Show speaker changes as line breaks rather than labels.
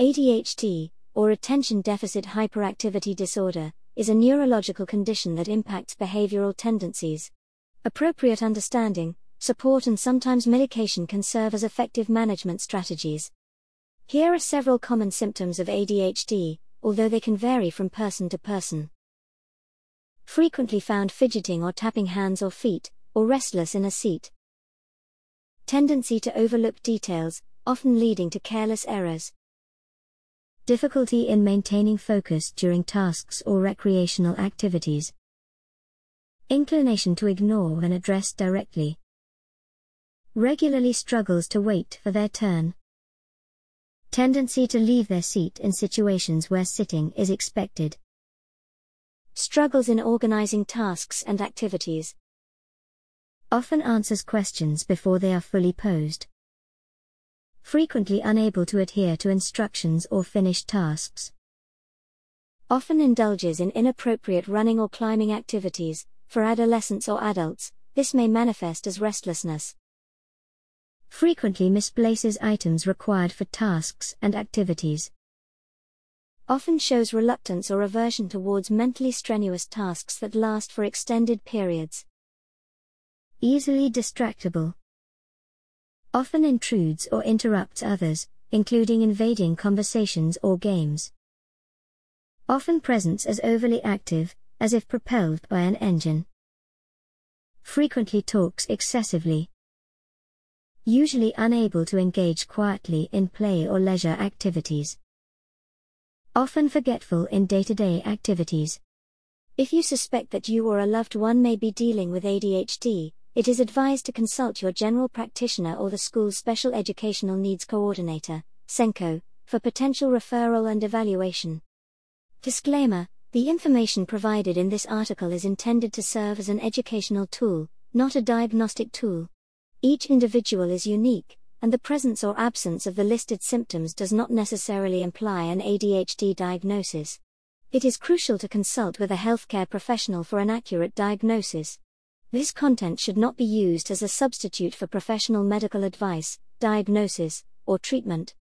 ADHD, or Attention Deficit Hyperactivity Disorder, is a neurological condition that impacts behavioral tendencies. Appropriate understanding, support, and sometimes medication can serve as effective management strategies. Here are several common symptoms of ADHD, although they can vary from person to person. Frequently found fidgeting or tapping hands or feet, or restless in a seat. Tendency to overlook details, often leading to careless errors. Difficulty in maintaining focus during tasks or recreational activities. Inclination to ignore when addressed directly. Regularly struggles to wait for their turn. Tendency to leave their seat in situations where sitting is expected. Struggles in organizing tasks and activities. Often answers questions before they are fully posed frequently unable to adhere to instructions or finish tasks. Often indulges in inappropriate running or climbing activities, for adolescents or adults, this may manifest as restlessness. Frequently misplaces items required for tasks and activities. Often shows reluctance or aversion towards mentally strenuous tasks that last for extended periods. Easily distractible often intrudes or interrupts others, including invading conversations or games. Often presents as overly active, as if propelled by an engine. Frequently talks excessively. Usually unable to engage quietly in play or leisure activities. Often forgetful in day to day activities. If you suspect that you or a loved one may be dealing with ADHD, it is advised to consult your general practitioner or the school's Special Educational Needs Coordinator, SENCO, for potential referral and evaluation. Disclaimer The information provided in this article is intended to serve as an educational tool, not a diagnostic tool. Each individual is unique, and the presence or absence of the listed symptoms does not necessarily imply an ADHD diagnosis. It is crucial to consult with a healthcare professional for an accurate diagnosis. This content should not be used as a substitute for professional medical advice, diagnosis, or treatment.